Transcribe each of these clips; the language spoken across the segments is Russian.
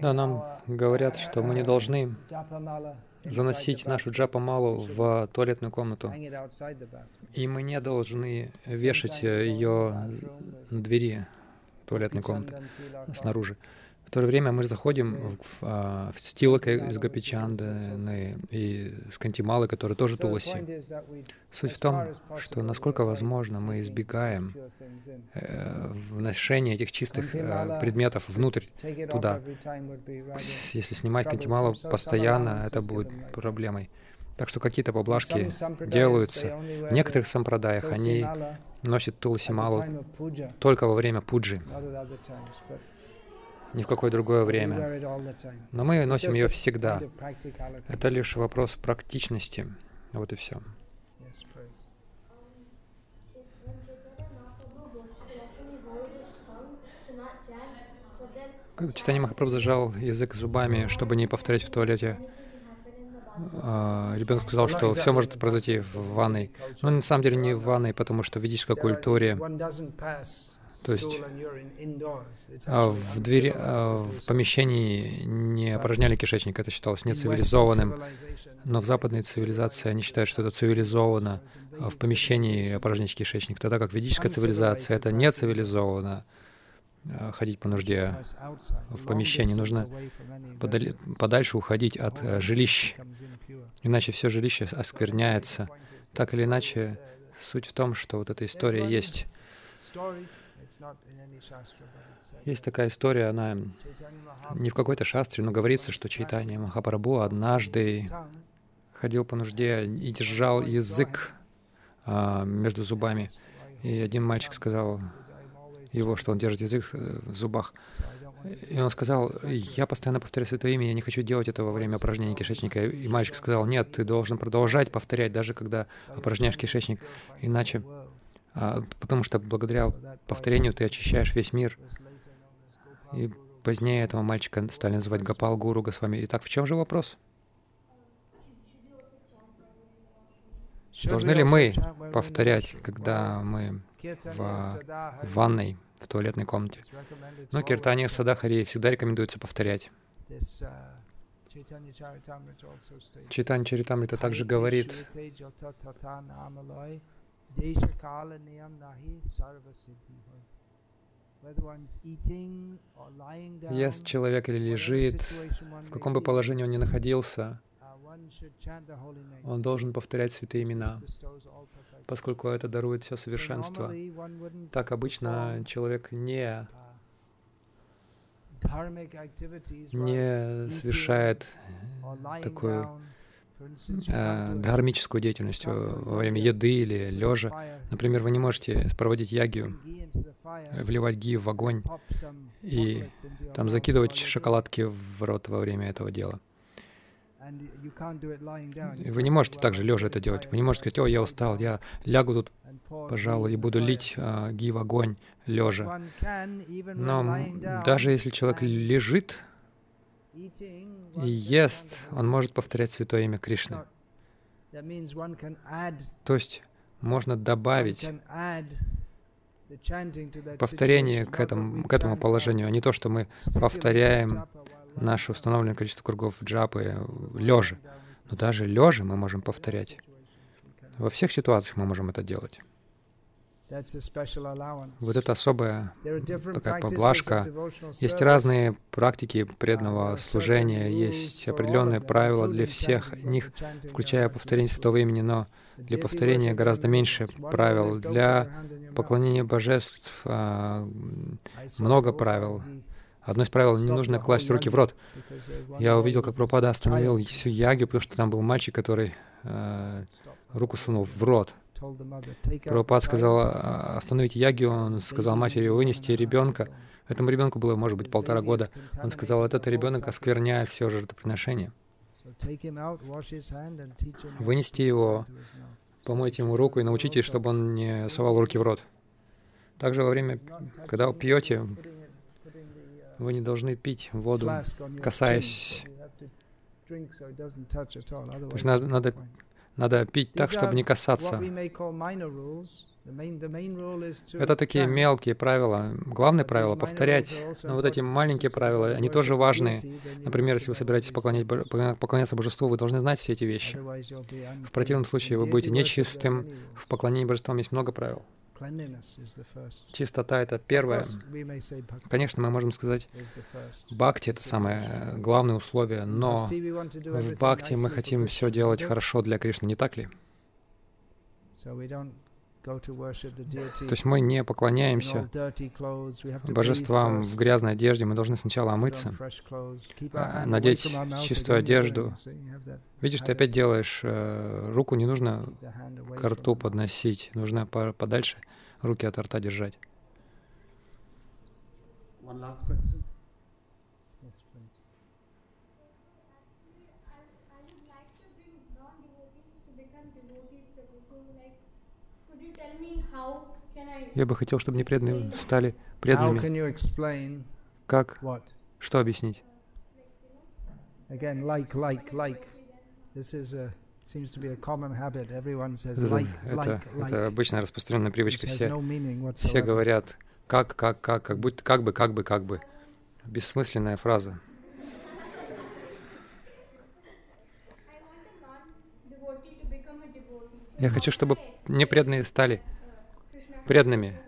Да, нам говорят, что мы не должны заносить нашу джапа-малу в туалетную комнату. И мы не должны вешать ее на двери туалетной комнаты снаружи то же время мы заходим в, а, в стилок из Гапичанды и с Кантималы, который тоже Туласи. Суть в том, что насколько возможно мы избегаем э, вношения этих чистых э, предметов внутрь туда. Если снимать Кантималу постоянно, это будет проблемой. Так что какие-то поблажки делаются. В некоторых сампрадаях они носят Туласималу только во время пуджи ни в какое другое время. Но мы носим ее всегда. Это лишь вопрос практичности. Вот и все. Читание Махапрабху зажал язык зубами, чтобы не повторять в туалете, а, ребенок сказал, что все может произойти в ванной. Но на самом деле не в ванной, потому что в ведической культуре то есть а в, двери, а в помещении не опорожняли кишечник, это считалось нецивилизованным. Но в западной цивилизации они считают, что это цивилизованно а в помещении опорожнять кишечник, тогда как ведическая цивилизация — это не цивилизованно ходить по нужде в помещении. Нужно подальше уходить от э, жилищ, иначе все жилище оскверняется. Так или иначе, суть в том, что вот эта история есть есть такая история, она не в какой-то шастре, но говорится, что Чайтанья Махапрабху однажды ходил по нужде и держал язык а, между зубами. И один мальчик сказал его, что он держит язык э, в зубах. И он сказал, я постоянно повторяю свое имя, я не хочу делать это во время упражнения кишечника. И мальчик сказал, нет, ты должен продолжать повторять, даже когда упражняешь кишечник, иначе потому что благодаря повторению ты очищаешь весь мир. И позднее этого мальчика стали называть Гапал Гуру Госвами. Итак, в чем же вопрос? Должны ли мы повторять, когда мы в, ванной, в туалетной комнате? Но ну, Киртания Садахари всегда рекомендуется повторять. Читань Чаритамрита также говорит, Ест человек или лежит, в каком бы положении он ни находился, он должен повторять святые имена, поскольку это дарует все совершенство. Так обычно человек не не совершает такую э, дхармическую деятельность во время еды или лежа. Например, вы не можете проводить ягию, вливать ги в огонь и там закидывать шоколадки в рот во время этого дела. Вы не можете также лежа это делать. Вы не можете сказать, о, я устал, я лягу тут, пожалуй, и буду лить э, ги в огонь лежа. Но даже если человек лежит, и ест, он может повторять святое имя Кришны. То есть можно добавить повторение к этому, к этому положению, а не то, что мы повторяем наше установленное количество кругов джапы лежа. Но даже лежа мы можем повторять. Во всех ситуациях мы можем это делать. Вот это особая такая поблажка. Есть разные практики преданного служения, есть определенные правила для всех них, включая повторение святого имени, но для повторения гораздо меньше правил. Для поклонения божеств а, много правил. Одно из правил — не нужно класть руки в рот. Я увидел, как Пропада остановил всю ягию, потому что там был мальчик, который э, руку сунул в рот. Прабхупад сказал, «А, остановите ягию, он сказал матери вынести ребенка. Этому ребенку было, может быть, полтора года. Он сказал, этот ребенок оскверняет все жертвоприношение. Вынести его, помойте ему руку и научите, чтобы он не совал руки в рот. Также во время, когда вы пьете, вы не должны пить воду, касаясь. То есть надо, надо надо пить так, чтобы не касаться. Это такие мелкие правила. Главное правило — повторять. Но вот эти маленькие правила, они тоже важные. Например, если вы собираетесь поклонять, поклоняться божеству, вы должны знать все эти вещи. В противном случае вы будете нечистым. В поклонении божествам есть много правил. Чистота — это первое. Конечно, мы можем сказать, бхакти — это самое главное условие, но в бхакти мы хотим все делать хорошо для Кришны, не так ли? То есть мы не поклоняемся божествам в грязной одежде, мы должны сначала омыться, а, надеть чистую одежду. Видишь, ты опять делаешь, э, руку не нужно к рту подносить, нужно подальше руки от рта держать. Я бы хотел, чтобы непреданные стали преданными. Как? Что объяснить? Это, это обычная распространенная привычка. Все, все говорят, как, как, как, как будто, как бы, как бы, как бы. Бессмысленная фраза. Я хочу, чтобы непреданные стали преданными.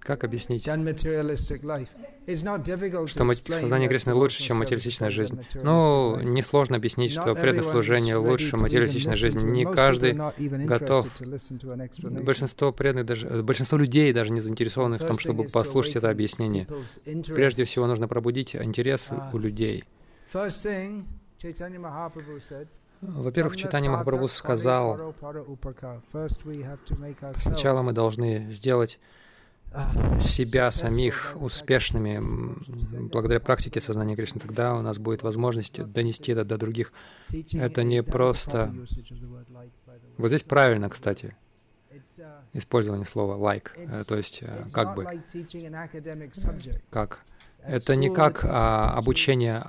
Как объяснить, что сознание Кришны лучше, чем материалистичная жизнь? Ну, несложно объяснить, что преданное лучше материалистичной жизни. Не каждый готов. Большинство преданных, даже, большинство людей даже не заинтересованы в том, чтобы послушать это объяснение. Прежде всего нужно пробудить интерес у людей. Во-первых, Читание Махапрабху сказал, сначала мы должны сделать себя самих успешными благодаря практике сознания Кришны, тогда у нас будет возможность донести это до других. Это не просто... Вот здесь правильно, кстати, использование слова «like», э, то есть э, как бы, как. Это не как а, обучение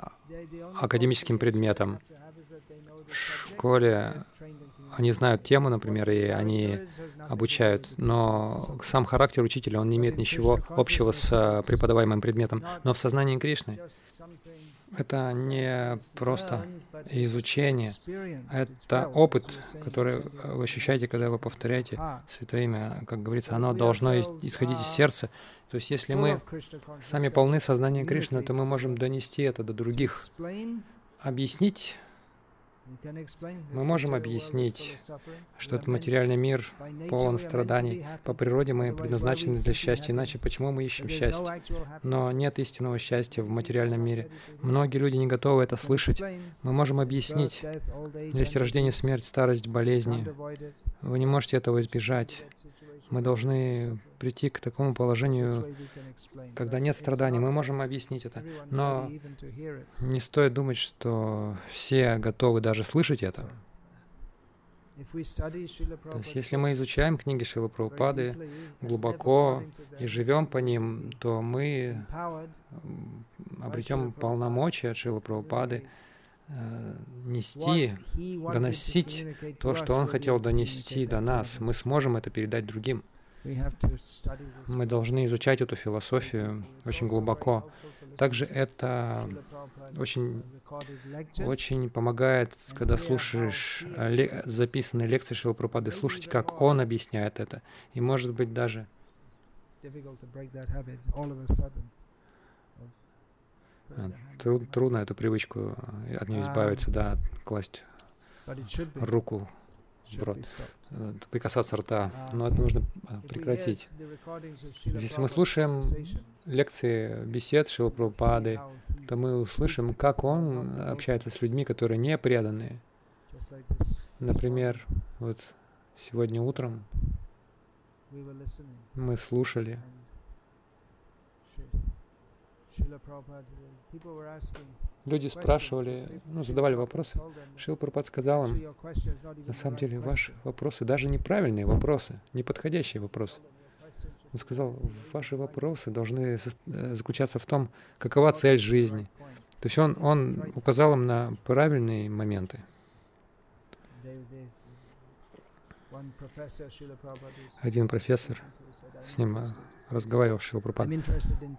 академическим предметам в школе они знают тему, например, и они обучают, но сам характер учителя, он не имеет ничего общего с э, преподаваемым предметом. Но в сознании Кришны это не просто изучение, это опыт, который вы ощущаете, когда вы повторяете Святое Имя. Как говорится, оно должно исходить из сердца. То есть если мы сами полны сознания Кришны, то мы можем донести это до других, объяснить мы можем объяснить, что этот материальный мир полон страданий. По природе мы предназначены для счастья, иначе почему мы ищем счастье? Но нет истинного счастья в материальном мире. Многие люди не готовы это слышать. Мы можем объяснить. Есть рождение, смерть, старость, болезни. Вы не можете этого избежать. Мы должны прийти к такому положению, когда нет страданий. Мы можем объяснить это, но не стоит думать, что все готовы даже слышать это. То есть, если мы изучаем книги Шилы Прабхупады глубоко и живем по ним, то мы обретем полномочия от Шилы Прабхупады, Э, нести, доносить то, что Он хотел донести до нас. Мы сможем это передать другим. Мы должны изучать эту философию очень глубоко. Также это очень, очень помогает, когда слушаешь ле записанные лекции Шилапрапады, слушать, как он объясняет это. И может быть даже Э, труд, трудно эту привычку э, от нее избавиться, да, класть руку в рот, э, прикасаться рта, но это нужно прекратить. Если мы слушаем лекции, бесед Шила Прабхупады, то мы услышим, как он общается с людьми, которые не преданные. Например, вот сегодня утром мы слушали Люди спрашивали, ну, задавали вопросы. Шил Прабхупад сказал им, на самом деле ваши вопросы даже неправильные вопросы, неподходящие вопросы. Он сказал, ваши вопросы должны э, заключаться в том, какова цель жизни. То есть он, он указал им на правильные моменты. Один профессор, с ним э, разговаривал Шила Пропад,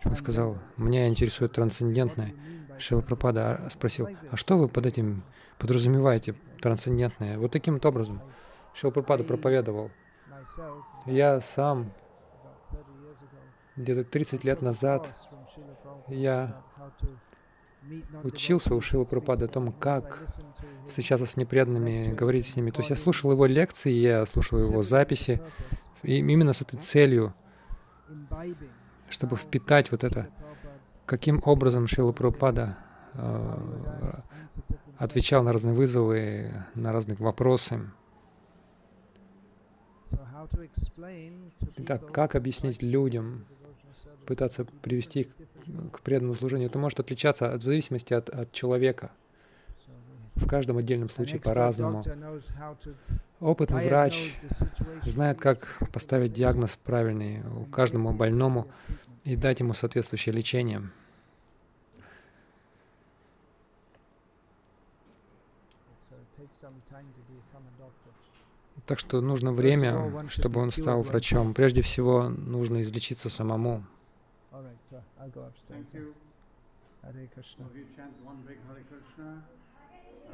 он сказал, меня интересует трансцендентное. Шила Пропада спросил, а что вы под этим подразумеваете, трансцендентное? Вот таким вот образом Шила Пропада проповедовал. Я сам где-то 30 лет назад я учился у Шила Пропада о том, как встречаться с непреданными, говорить с ними. То есть я слушал его лекции, я слушал его записи, и именно с этой целью, чтобы впитать вот это, каким образом Шила Прабхупада э, отвечал на разные вызовы, на разные вопросы. Итак, как объяснить людям, пытаться привести к, к преданному служению, это может отличаться от, в зависимости от, от человека. В каждом отдельном случае по-разному. Опытный врач знает, как поставить диагноз правильный каждому больному и дать ему соответствующее лечение. Так что нужно время, чтобы он стал врачом. Прежде всего, нужно излечиться самому. One big Hare Krishna.